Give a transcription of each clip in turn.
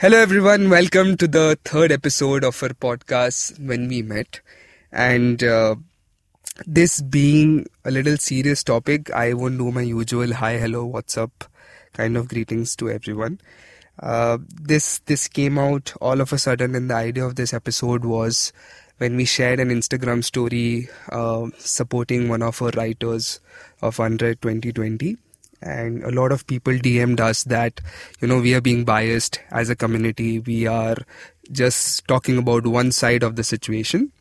Hello, everyone. Welcome to the third episode of our podcast, When We Met. And uh, this being a little serious topic, I won't do my usual hi, hello, what's up kind of greetings to everyone. Uh, this this came out all of a sudden, and the idea of this episode was when we shared an Instagram story uh, supporting one of our writers of Under 2020 and a lot of people DM'd us that you know we are being biased as a community. We are just talking about one side of the situation,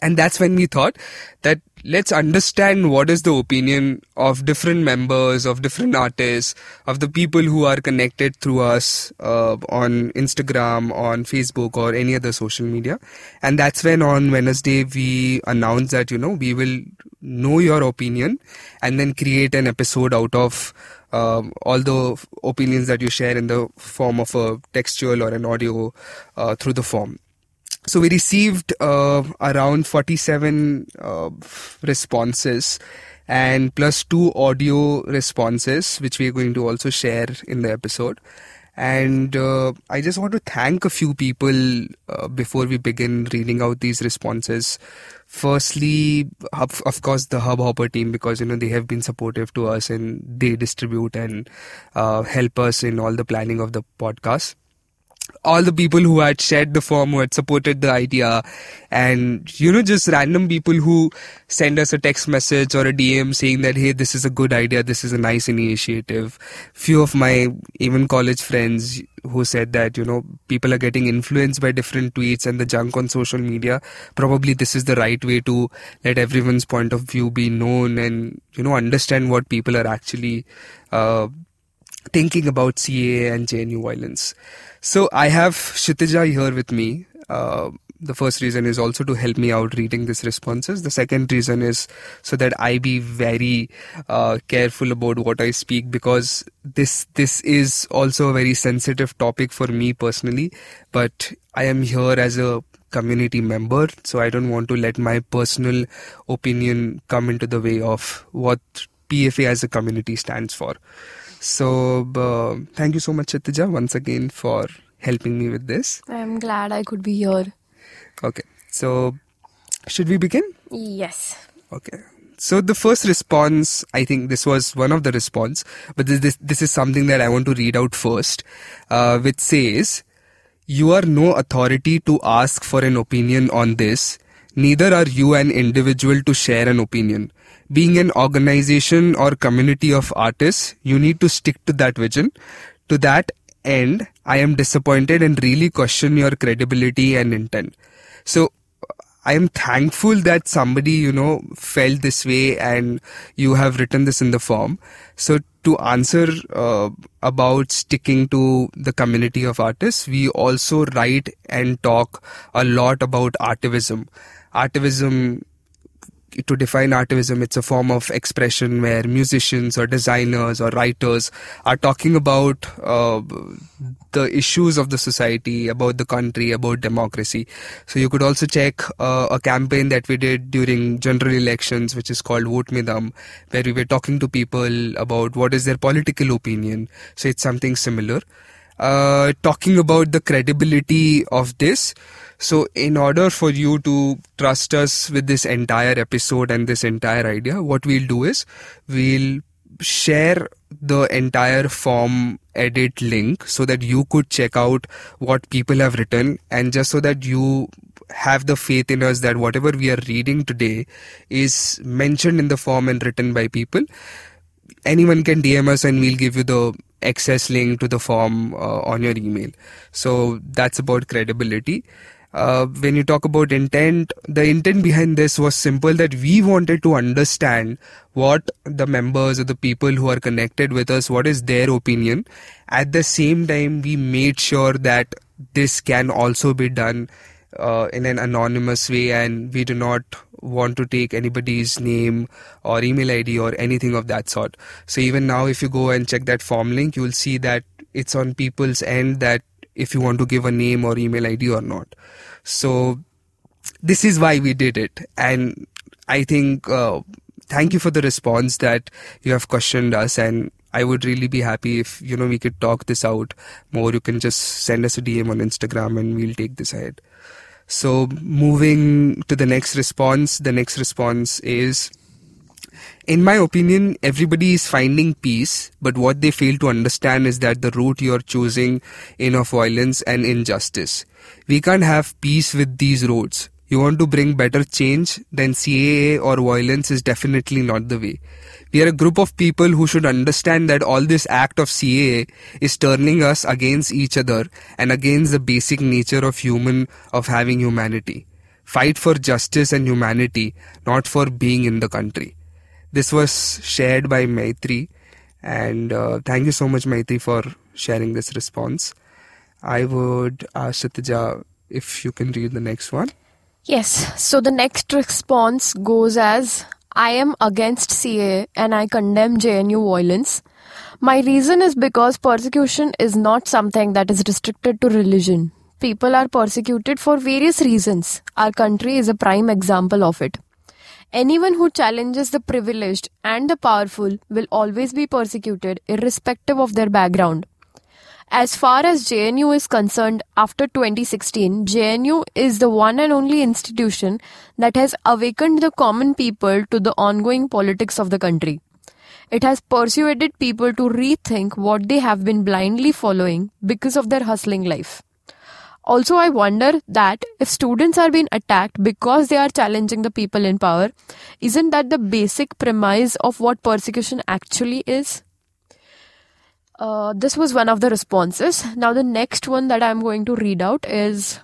and that's when we thought that let's understand what is the opinion of different members of different artists of the people who are connected through us uh, on instagram on facebook or any other social media. And that's when on wednesday we announced that you know we will know your opinion and then create an episode out of um, all the opinions that you share in the form of a textual or an audio uh, through the form so we received uh, around 47 uh, responses and plus two audio responses, which we are going to also share in the episode. And uh, I just want to thank a few people uh, before we begin reading out these responses. Firstly, of, of course, the Hub Hubhopper team because you know they have been supportive to us and they distribute and uh, help us in all the planning of the podcast all the people who had shared the form, who had supported the idea, and you know, just random people who send us a text message or a DM saying that, hey, this is a good idea, this is a nice initiative. Few of my even college friends who said that, you know, people are getting influenced by different tweets and the junk on social media. Probably this is the right way to let everyone's point of view be known and, you know, understand what people are actually, uh, thinking about CA and JNU violence. So I have Kshitija here with me. Uh, the first reason is also to help me out reading these responses. The second reason is so that I be very uh, careful about what I speak because this this is also a very sensitive topic for me personally. But I am here as a community member, so I don't want to let my personal opinion come into the way of what PFA as a community stands for. So, uh, thank you so much, Kshitija, once again for helping me with this. I'm glad I could be here. Okay, so should we begin? Yes. Okay. So the first response, I think this was one of the response, but this this, this is something that I want to read out first, uh, which says, "You are no authority to ask for an opinion on this. Neither are you an individual to share an opinion being an organization or community of artists, you need to stick to that vision. To that end, I am disappointed and really question your credibility and intent. So, I am thankful that somebody, you know, felt this way and you have written this in the form. So, to answer uh, about sticking to the community of artists, we also write and talk a lot about artivism. Artivism to define artivism, it's a form of expression where musicians or designers or writers are talking about uh, the issues of the society, about the country, about democracy. So you could also check uh, a campaign that we did during general elections, which is called Vote Me Dum, where we were talking to people about what is their political opinion. So it's something similar. Uh, talking about the credibility of this. So, in order for you to trust us with this entire episode and this entire idea, what we'll do is we'll share the entire form edit link so that you could check out what people have written and just so that you have the faith in us that whatever we are reading today is mentioned in the form and written by people. Anyone can dm us and we'll give you the access link to the form uh, on your email. So that's about credibility uh, when you talk about intent, the intent behind this was simple that we wanted to understand what the members or the people who are connected with us, what is their opinion. At the same time, we made sure that this can also be done uh, in an anonymous way and we do not want to take anybody's name or email ID or anything of that sort. So even now, if you go and check that form link, you will see that it's on people's end that if you want to give a name or email ID or not. So this is why we did it. And I think, uh, thank you for the response that you have questioned us. And I would really be happy if you know we could talk this out more. You can just send us a DM on Instagram and we'll take this ahead. So moving to the next response, the next response is in my opinion, everybody is finding peace, but what they fail to understand is that the route you're choosing in of violence and injustice. We can't have peace with these roads. You want to bring better change, then CAA or violence is definitely not the way. We are a group of people who should understand that all this act of CAA is turning us against each other and against the basic nature of human, of having humanity. Fight for justice and humanity, not for being in the country. This was shared by Maitri, and uh, thank you so much, Maitri, for sharing this response. I would ask Kshitija if you can read the next one. Yes. So the next response goes as I am against CA and I condemn JNU violence. My reason is because persecution is not something that is restricted to religion. People are persecuted for various reasons. Our country is a prime example of it. Anyone who challenges the privileged and the powerful will always be persecuted, irrespective of their background. As far as JNU is concerned, after 2016, JNU is the one and only institution that has awakened the common people to the ongoing politics of the country. It has persuaded people to rethink what they have been blindly following because of their hustling life. Also, I wonder that if students are being attacked because they are challenging the people in power, isn't that the basic premise of what persecution actually is? Uh, this was one of the responses. Now, the next one that I'm going to read out is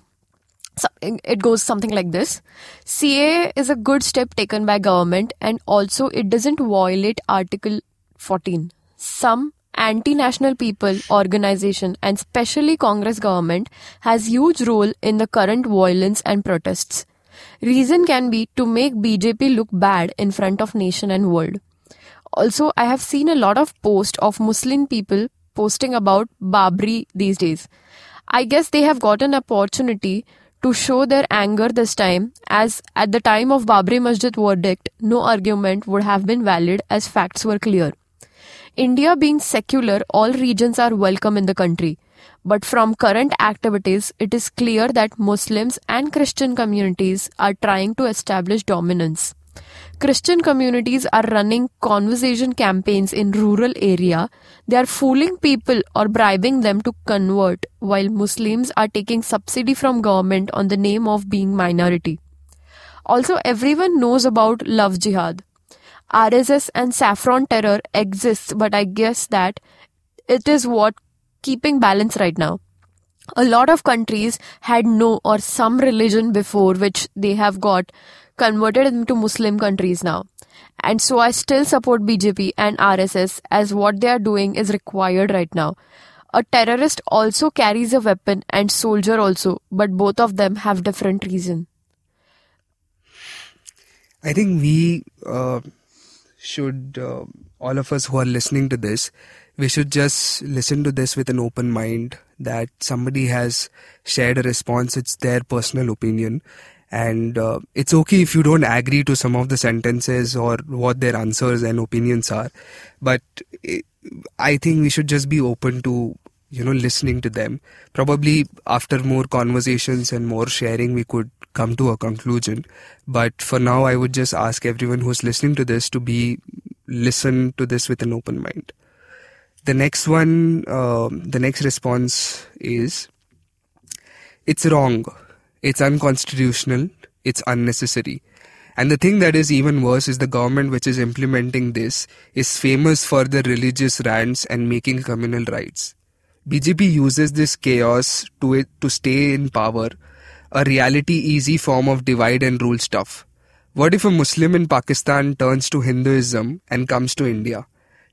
it goes something like this CA is a good step taken by government and also it doesn't violate Article 14. Some anti-national people organization and especially Congress government has huge role in the current violence and protests. Reason can be to make BJP look bad in front of nation and world. Also, I have seen a lot of posts of Muslim people posting about Babri these days. I guess they have got an opportunity to show their anger this time, as at the time of Babri Masjid verdict, no argument would have been valid as facts were clear. India being secular, all regions are welcome in the country. But from current activities, it is clear that Muslims and Christian communities are trying to establish dominance. Christian communities are running conversation campaigns in rural area. They are fooling people or bribing them to convert while Muslims are taking subsidy from government on the name of being minority. Also everyone knows about love jihad. RSS and saffron terror exists, but I guess that it is what keeping balance right now. A lot of countries had no or some religion before, which they have got converted into Muslim countries now. And so I still support BJP and RSS as what they are doing is required right now. A terrorist also carries a weapon and soldier also, but both of them have different reason. I think we uh, should uh, all of us who are listening to this we should just listen to this with an open mind that somebody has shared a response it's their personal opinion. And uh, it's okay if you don't agree to some of the sentences or what their answers and opinions are. But it, i think we should just be open to you know listening to them. Probably after more conversations and more sharing we could come to a conclusion. But for now i would just ask everyone who's listening to this to be listen to this with an open mind. The next one uh, the next response is it's wrong. It's unconstitutional. It's unnecessary. And the thing that is even worse is the government which is implementing this is famous for their religious rants and making communal rights BJP uses this chaos to it to stay in power, a reality easy form of divide and rule stuff. What if a Muslim in Pakistan turns to Hinduism and comes to India,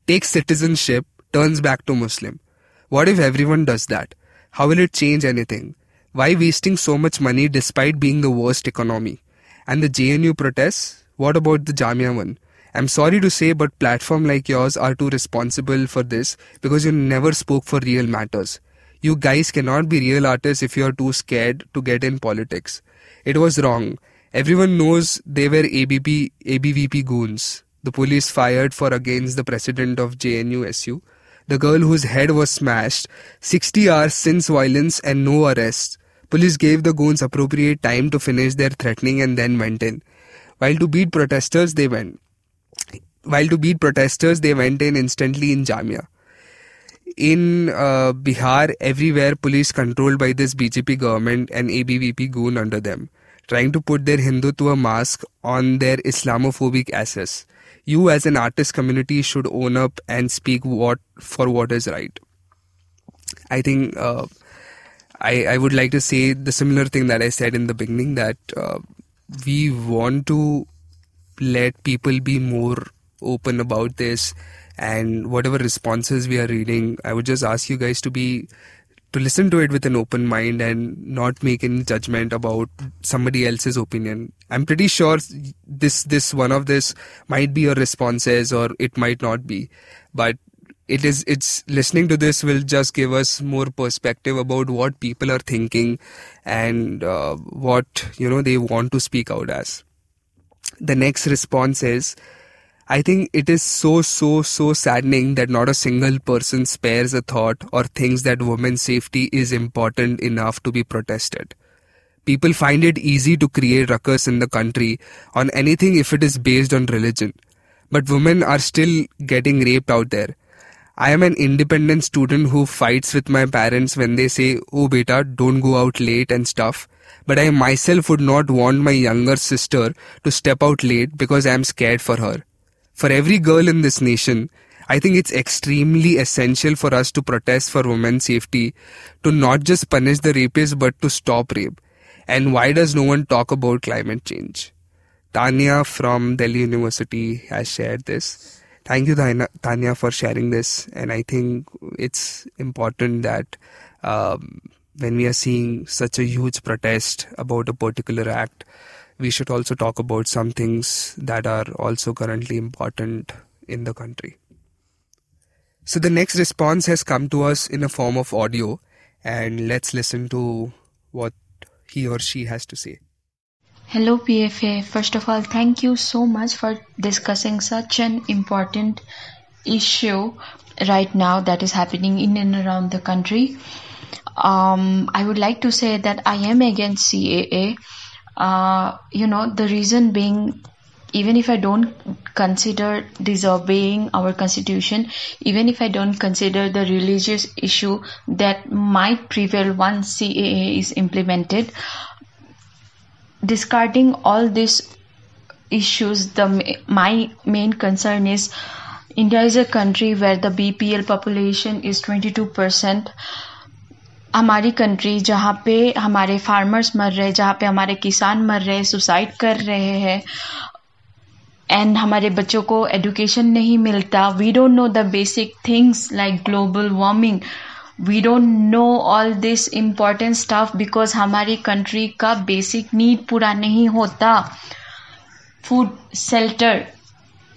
takes citizenship, turns back to Muslim? What if everyone does that? How will it change anything? Why wasting so much money despite being the worst economy? And the JNU protests? What about the Jamia one? I'm sorry to say, but platform like yours are too responsible for this because you never spoke for real matters. You guys cannot be real artists if you are too scared to get in politics. It was wrong. Everyone knows they were ABP, ABVP goons. The police fired for against the president of JNUSU, the girl whose head was smashed, 60 hours since violence and no arrests. Police gave the goons appropriate time to finish their threatening and then went in. While to beat protesters, they went. While to beat protesters, they went in instantly in Jamia. In uh, Bihar, everywhere police controlled by this BJP government and ABVP goon under them, trying to put their Hindutva mask on their Islamophobic asses. You, as an artist community, should own up and speak what for what is right. I think uh, I I would like to say the similar thing that I said in the beginning that uh, we want to let people be more open about this and whatever responses we are reading i would just ask you guys to be to listen to it with an open mind and not make any judgment about somebody else's opinion. I'm pretty sure this this one of this might be your responses or it might not be. But it is it's listening to this will just give us more perspective about what people are thinking and uh, what you know they want to speak out as. The next response is I think it is so, so, so saddening that not a single person spares a thought or thinks that women's safety is important enough to be protested. People find it easy to create ruckus in the country on anything if it is based on religion. But women are still getting raped out there. I am an independent student who fights with my parents when they say, Oh beta, don't go out late and stuff. But I myself would not want my younger sister to step out late because I am scared for her for every girl in this nation, I think it's extremely essential for us to protest for women's safety, to not just punish the rapists but to stop rape. And why does no one talk about climate change? Tanya from Delhi University has shared this. Thank you, Tanya, for sharing this. And I think it's important that um, when we are seeing such a huge protest about a particular act, we should also talk about some things that are also currently important in the country. So the next response has come to us in a form of audio, and let's listen to what he or she has to say. Hello, PFA. First of all, thank you so much for discussing such an important issue right now that is happening in and around the country. Um, I would like to say that I am against CAA uh, you know, the reason being, even if I don't consider disobeying our constitution, even if I don't consider the religious issue that might prevail once CAA is implemented, discarding all these issues, the my main concern is India is a country where the BPL population is 22 percent हमारी country जहाँ पे हमारे farmers मर रहे हैं, जहाँ पे हमारे किसान मर रहे सुसाइड कर रहे हैं एंड हमारे बच्चों को एडुकेशन नहीं मिलता। We don't know the basic things like global warming we don't know all this important stuff because हमारी कंट्री का बेसिक नीड पूरा नहीं होता। फ़ूड सेल्टर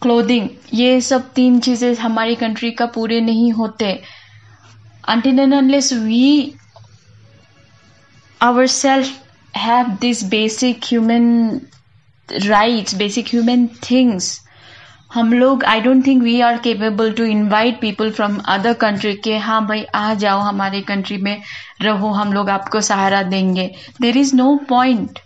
क्लोथिंग ये सब तीन चीज़ें हमारी कंट्री का पूरे नहीं होते। And unless we ourselves have these basic human rights, basic human things. हम लोग I don't think we are capable to invite people from other country के हाँ भाई आ जाओ हमारे कंट्री में रहो हम लोग आपको सहारा देंगे. देर इज़ नो पॉइंट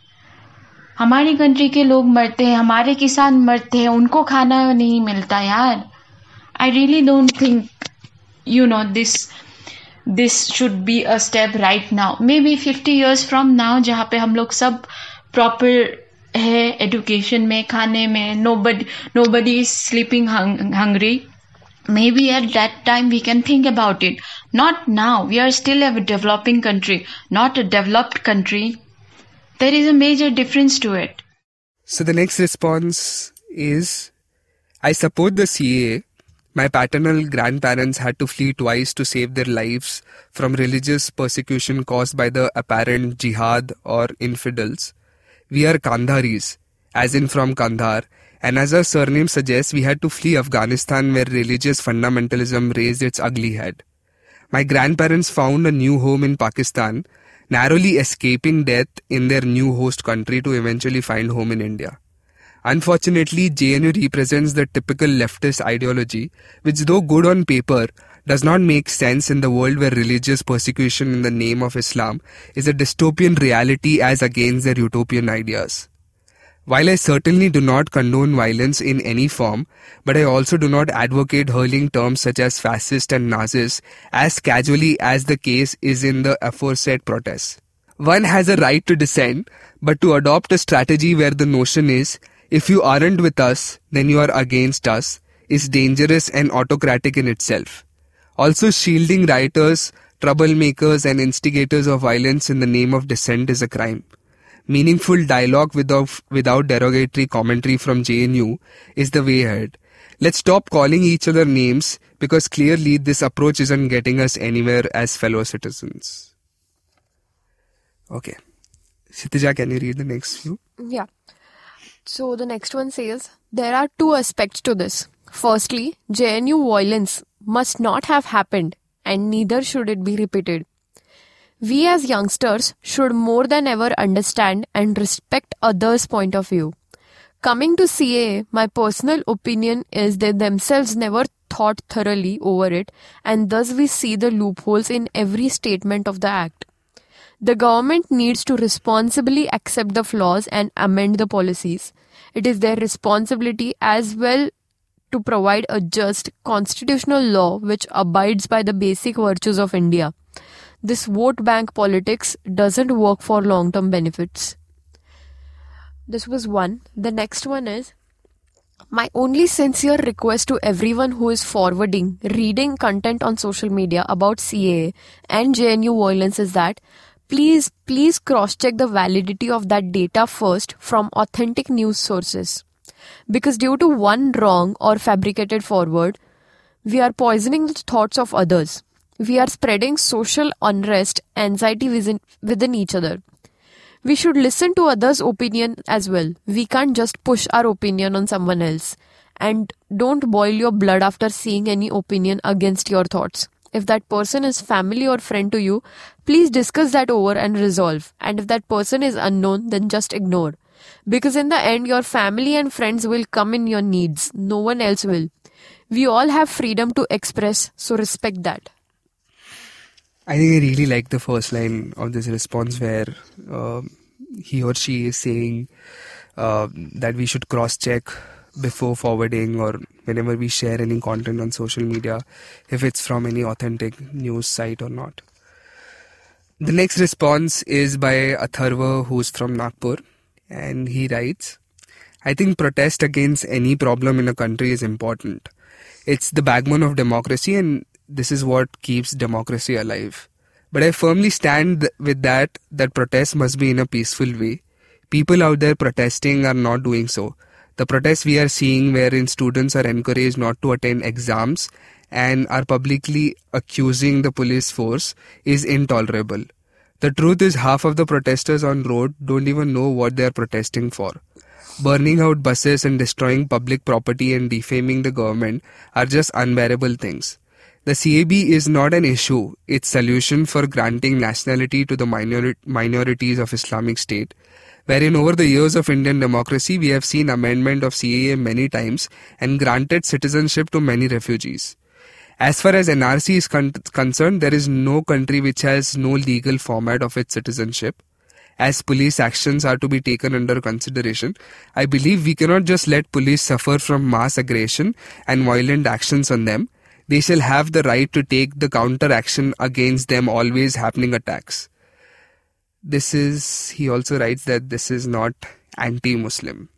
हमारी कंट्री के लोग मरते हैं हमारे किसान मरते हैं उनको खाना नहीं मिलता यार. I really don't think you know this this should be a step right now may be fifty years from now जहाँ पे हम लोग सब प्रॉपर है एजुकेशन में खाने में nobody nobody is sleeping hungry maybe at that time we can think about it not now we are still a developing country not a developed country there is a major difference to it so the next response is i support the caa my paternal grandparents had to flee twice to save their lives from religious persecution caused by the apparent jihad or infidels. We are Kandharis, as in from Kandhar, and as our surname suggests, we had to flee Afghanistan where religious fundamentalism raised its ugly head. My grandparents found a new home in Pakistan, narrowly escaping death in their new host country to eventually find home in India. Unfortunately, JNU represents the typical leftist ideology, which, though good on paper, does not make sense in the world where religious persecution in the name of Islam is a dystopian reality as against their utopian ideas. While I certainly do not condone violence in any form, but I also do not advocate hurling terms such as fascist and Nazis as casually as the case is in the aforesaid protests. One has a right to dissent, but to adopt a strategy where the notion is if you aren't with us, then you are against us, is dangerous and autocratic in itself. Also, shielding rioters, troublemakers, and instigators of violence in the name of dissent is a crime. Meaningful dialogue without, without derogatory commentary from JNU is the way ahead. Let's stop calling each other names because clearly this approach isn't getting us anywhere as fellow citizens. Okay. Kshitija, can you read the next few? Yeah. So the next one says there are two aspects to this. Firstly, JNU violence must not have happened and neither should it be repeated. We as youngsters should more than ever understand and respect others' point of view. Coming to CAA, my personal opinion is they themselves never thought thoroughly over it and thus we see the loopholes in every statement of the act. The government needs to responsibly accept the flaws and amend the policies. It is their responsibility as well to provide a just constitutional law which abides by the basic virtues of India. This vote bank politics doesn't work for long term benefits. This was one. The next one is my only sincere request to everyone who is forwarding, reading content on social media about CAA and JNU violence is that please please cross check the validity of that data first from authentic news sources. Because due to one wrong or fabricated forward we are poisoning the thoughts of others. We are spreading social unrest anxiety within, within each other. We should listen to others opinion as well. We can't just push our opinion on someone else. And don't boil your blood after seeing any opinion against your thoughts if that person is family or friend to you, please discuss that over and resolve. And if that person is unknown, then just ignore. Because in the end, your family and friends will come in your needs. No one else will. We all have freedom to express, so respect that. I think I really like the first line of this response where uh, he or she is saying uh, that we should cross check before forwarding or whenever we share any content on social media if it's from any authentic news site or not. The next response is by Atharva, who's from Nagpur, and he writes I think protest against any problem in a country is important. It's the backbone of democracy, and this is what keeps democracy alive. But I firmly stand with that that protest must be in a peaceful way. People out there protesting are not doing so the protests we are seeing wherein students are encouraged not to attend exams and are publicly accusing the police force is intolerable. The truth is half of the protesters on road don't even know what they are protesting for. Burning out buses and destroying public property and defaming the government are just unbearable things. The CAB is not an issue, it's solution for granting nationality to the minor- minorities of Islamic State wherein over the years of Indian democracy we have seen amendment of CAA many times and granted citizenship to many refugees. As far as NRC is con- concerned, there is no country which has no legal format of its citizenship. As police actions are to be taken under consideration, I believe we cannot just let police suffer from mass aggression and violent actions on them. They shall have the right to take the counter action against them always happening attacks this is, he also writes that this is not anti Muslim.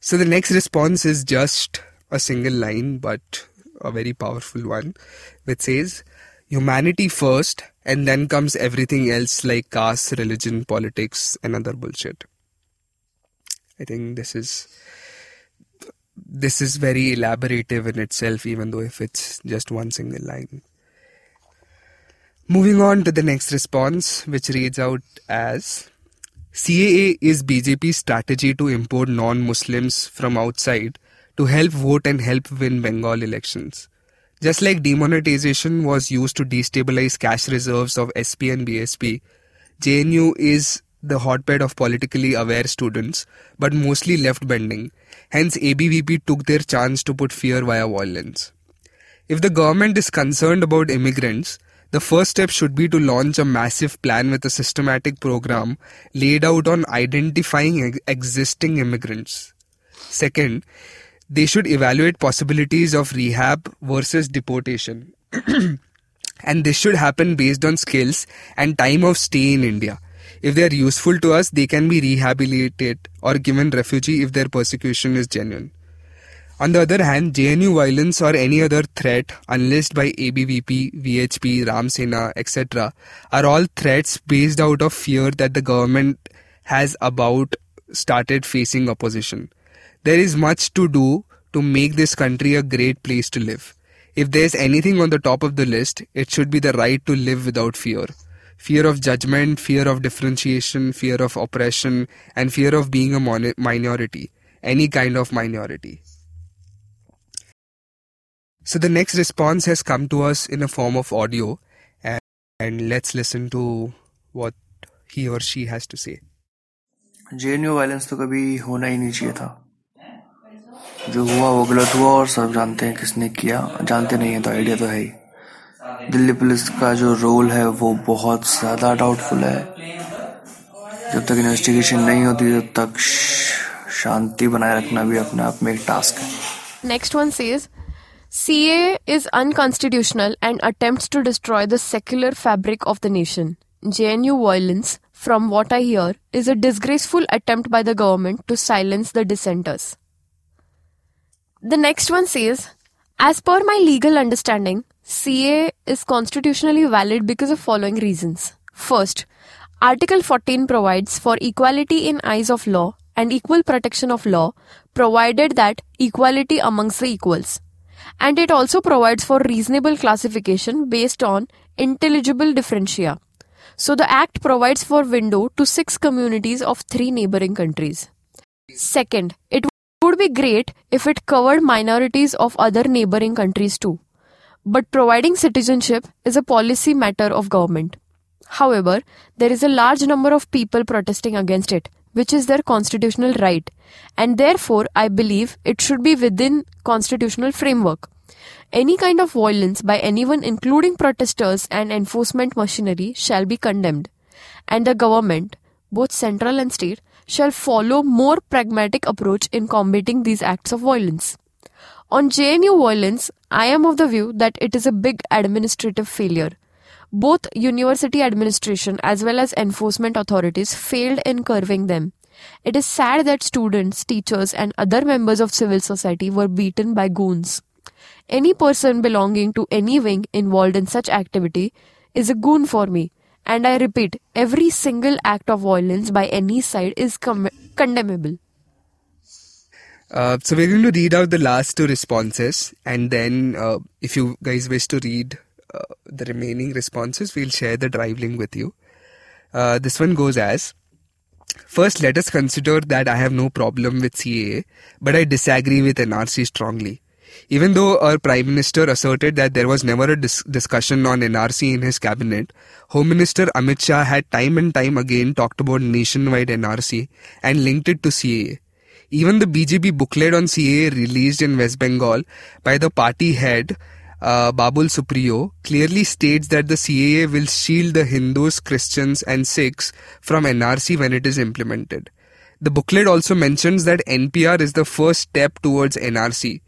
So the next response is just a single line, but a very powerful one, which says, Humanity first, and then comes everything else like caste, religion, politics, and other bullshit. I think this is this is very elaborative in itself, even though if it's just one single line. Moving on to the next response, which reads out as CAA is BJP's strategy to import non Muslims from outside to help vote and help win Bengal elections. Just like demonetization was used to destabilize cash reserves of SP and BSP, JNU is the hotbed of politically aware students, but mostly left bending. Hence, ABVP took their chance to put fear via violence. If the government is concerned about immigrants, the first step should be to launch a massive plan with a systematic program laid out on identifying ex- existing immigrants. Second, they should evaluate possibilities of rehab versus deportation. and this should happen based on skills and time of stay in India. If they are useful to us, they can be rehabilitated or given refugee if their persecution is genuine. On the other hand, JNU violence or any other threat unleashed by ABVP, VHP, Ram Sena, etc., are all threats based out of fear that the government has about started facing opposition. There is much to do to make this country a great place to live. If there's anything on the top of the list, it should be the right to live without fear. Fear of judgment, fear of differentiation, fear of oppression, and fear of being a minority. Any kind of minority. So the next response has come to us in a form of audio, and, and let's listen to what he or she has to say. JNU violence तो कभी होना ही नहीं चाहिए था। जो हुआ वो गलत हुआ और सब जानते हैं किसने किया। जानते नहीं है तो आइडिया तो है ही। दिल्ली पुलिस का जो रोल है वो बहुत ज़्यादा डाउटफुल है। जब तक इन्वेस्टिगेशन नहीं होती तब तक शांति बनाए रखना भी अपने आप में एक टास्क है। Next one says CA is unconstitutional and attempts to destroy the secular fabric of the nation. JNU violence, from what I hear, is a disgraceful attempt by the government to silence the dissenters. The next one says As per my legal understanding, CA is constitutionally valid because of following reasons. First, Article 14 provides for equality in eyes of law and equal protection of law, provided that equality amongst the equals. And it also provides for reasonable classification based on intelligible differentia. So the act provides for window to six communities of three neighboring countries. Second, it would be great if it covered minorities of other neighboring countries too. But providing citizenship is a policy matter of government. However, there is a large number of people protesting against it, which is their constitutional right, and therefore I believe it should be within constitutional framework. Any kind of violence by anyone including protesters and enforcement machinery shall be condemned, and the government, both central and state, shall follow more pragmatic approach in combating these acts of violence. On JNU violence, I am of the view that it is a big administrative failure. Both university administration as well as enforcement authorities failed in curbing them. It is sad that students, teachers, and other members of civil society were beaten by goons. Any person belonging to any wing involved in such activity is a goon for me, and I repeat, every single act of violence by any side is com- condemnable. Uh, so we're going to read out the last two responses, and then uh, if you guys wish to read uh, the remaining responses, we'll share the drive link with you. Uh, this one goes as First, let us consider that I have no problem with CAA, but I disagree with NRC strongly. Even though our Prime Minister asserted that there was never a dis- discussion on NRC in his cabinet, Home Minister Amit Shah had time and time again talked about nationwide NRC and linked it to CAA. Even the BJP booklet on CAA released in West Bengal by the party head uh, Babul Supriyo clearly states that the CAA will shield the Hindus, Christians, and Sikhs from NRC when it is implemented. The booklet also mentions that NPR is the first step towards NRC.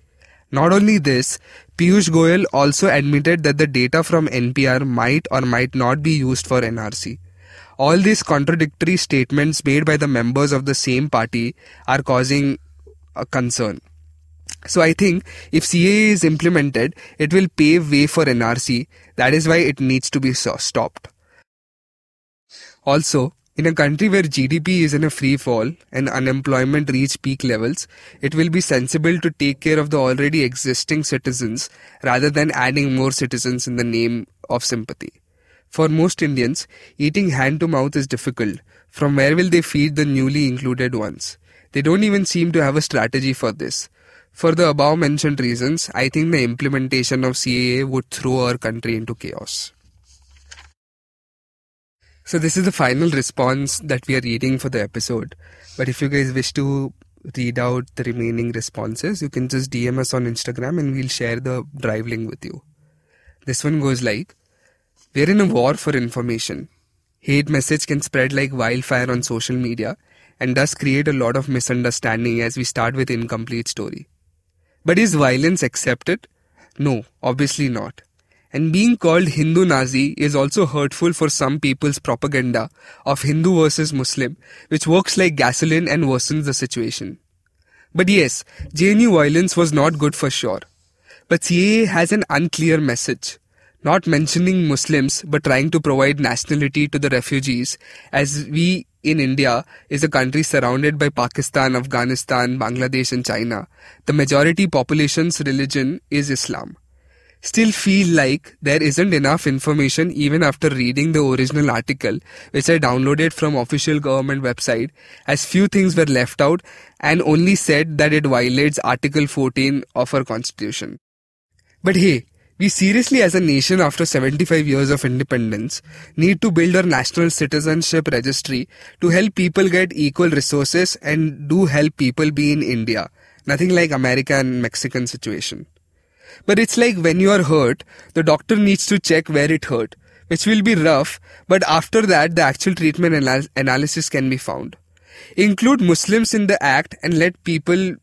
Not only this, Piyush Goyal also admitted that the data from NPR might or might not be used for NRC. All these contradictory statements made by the members of the same party are causing a concern. So I think if CAA is implemented, it will pave way for NRC. That is why it needs to be stopped. Also, in a country where GDP is in a free fall and unemployment reach peak levels, it will be sensible to take care of the already existing citizens rather than adding more citizens in the name of sympathy. For most Indians, eating hand to mouth is difficult. From where will they feed the newly included ones? They don't even seem to have a strategy for this. For the above mentioned reasons, I think the implementation of CAA would throw our country into chaos. So this is the final response that we are reading for the episode. But if you guys wish to read out the remaining responses, you can just DM us on Instagram and we'll share the drive link with you. This one goes like We're in a war for information. Hate message can spread like wildfire on social media and thus create a lot of misunderstanding as we start with incomplete story. But is violence accepted? No, obviously not. And being called Hindu Nazi is also hurtful for some people's propaganda of Hindu versus Muslim, which works like gasoline and worsens the situation. But yes, JNU violence was not good for sure. But CAA has an unclear message not mentioning Muslims but trying to provide nationality to the refugees as we in India is a country surrounded by Pakistan, Afghanistan, Bangladesh and China. The majority population's religion is Islam. Still feel like there isn't enough information even after reading the original article which I downloaded from official government website as few things were left out and only said that it violates article 14 of our constitution. But hey, we seriously, as a nation after 75 years of independence, need to build our national citizenship registry to help people get equal resources and do help people be in India. Nothing like American and Mexican situation. But it's like when you are hurt, the doctor needs to check where it hurt, which will be rough, but after that, the actual treatment anal- analysis can be found. Include Muslims in the act and let people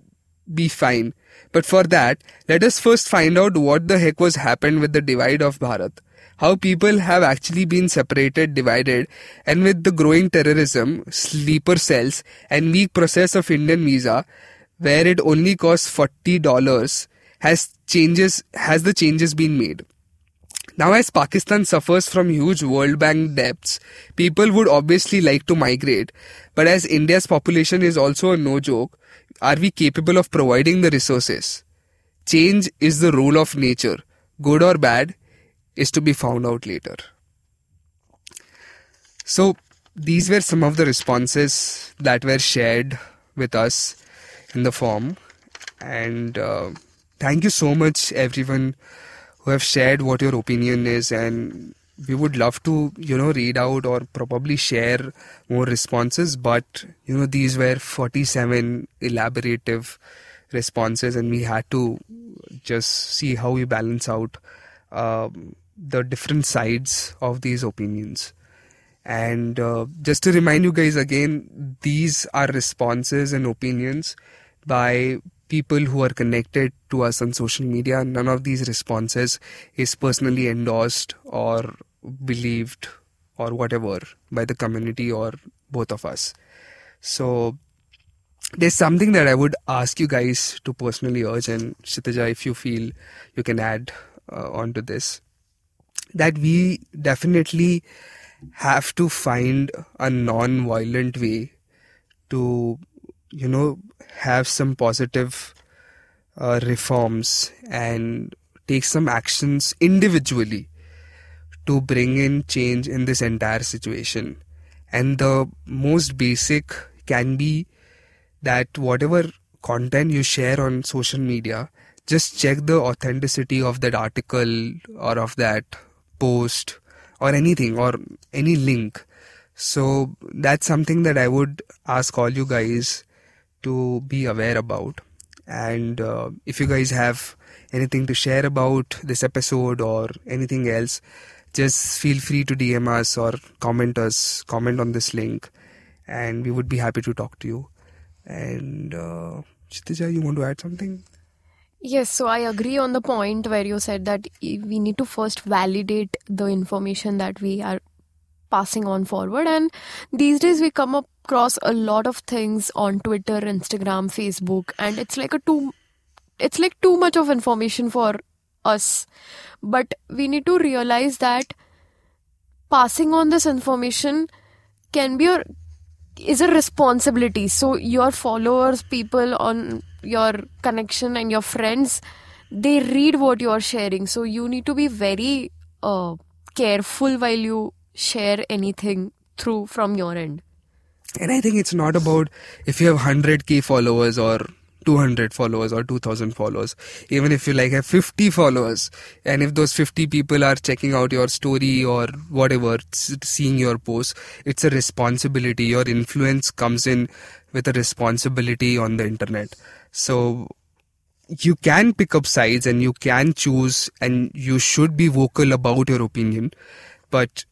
be fine but for that, let us first find out what the heck was happened with the divide of Bharat. How people have actually been separated, divided, and with the growing terrorism, sleeper cells, and weak process of Indian visa, where it only costs forty dollars, has changes has the changes been made. Now, as Pakistan suffers from huge World Bank debts, people would obviously like to migrate. But as India's population is also a no joke, are we capable of providing the resources? Change is the rule of nature. Good or bad is to be found out later. So, these were some of the responses that were shared with us in the form. And uh, thank you so much, everyone who have shared what your opinion is and we would love to you know read out or probably share more responses but you know these were 47 elaborative responses and we had to just see how we balance out um, the different sides of these opinions and uh, just to remind you guys again these are responses and opinions by people who are connected to us on social media. None of these responses is personally endorsed or believed or whatever by the community or both of us. So there's something that I would ask you guys to personally urge, and Kshitija, if you feel you can add uh, onto this, that we definitely have to find a non-violent way to, you know, have some positive uh, reforms and take some actions individually to bring in change in this entire situation. And the most basic can be that whatever content you share on social media, just check the authenticity of that article or of that post or anything or any link. So that's something that I would ask all you guys to be aware about. And uh, if you guys have anything to share about this episode or anything else, just feel free to DM us or comment us, comment on this link, and we would be happy to talk to you. And uh, Kshitija, you want to add something? Yes, so I agree on the point where you said that we need to first validate the information that we are passing on forward. And these days we come across a lot of things on Twitter, Instagram, Facebook, and it's like a too, it's like too much of information for us. But we need to realize that passing on this information can be your is a responsibility. So your followers people on your connection and your friends they read what you are sharing. So you need to be very uh, careful while you share anything through from your end. And i think it's not about if you have 100k followers or 200 followers or 2000 followers. Even if you like have 50 followers and if those 50 people are checking out your story or whatever seeing your post it's a responsibility. Your influence comes in with a responsibility on the internet. So you can pick up sides and you can choose and you should be vocal about your opinion but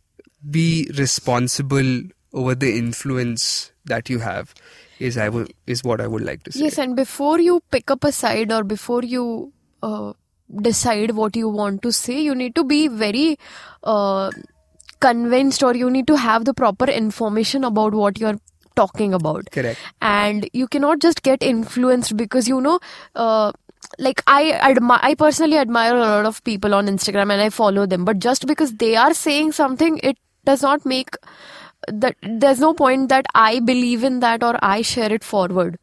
be responsible over the influence that you have is I would is what I would like to say. Yes, and before you pick up a side or before you uh, decide what you want to say, you need to be very uh, convinced or you need to have the proper information about what you're talking about. Correct. And you cannot just get influenced because you know. Uh, like I admire, I personally admire a lot of people on Instagram and I follow them. But just because they are saying something, it does not make that there's no point that I believe in that or I share it forward.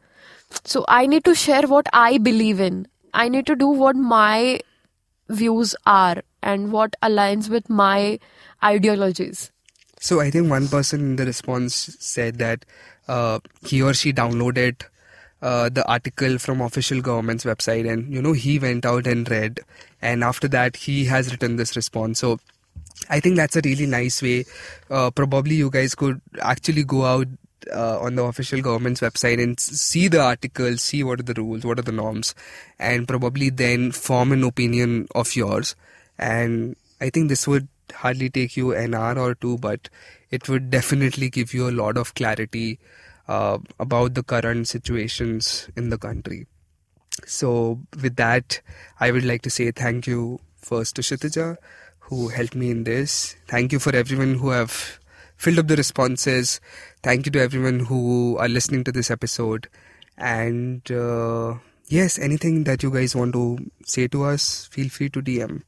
So I need to share what I believe in. I need to do what my views are and what aligns with my ideologies. So I think one person in the response said that uh, he or she downloaded uh, the article from official government's website and you know he went out and read and after that he has written this response so I think that's a really nice way. Uh, probably you guys could actually go out uh, on the official government's website and see the articles, see what are the rules, what are the norms, and probably then form an opinion of yours. And I think this would hardly take you an hour or two, but it would definitely give you a lot of clarity uh, about the current situations in the country. So, with that, I would like to say thank you first to Kshitija who helped me in this. Thank you for everyone who have filled up the responses. Thank you to everyone who are listening to this episode. And uh, yes, anything that you guys want to say to us, feel free to DM.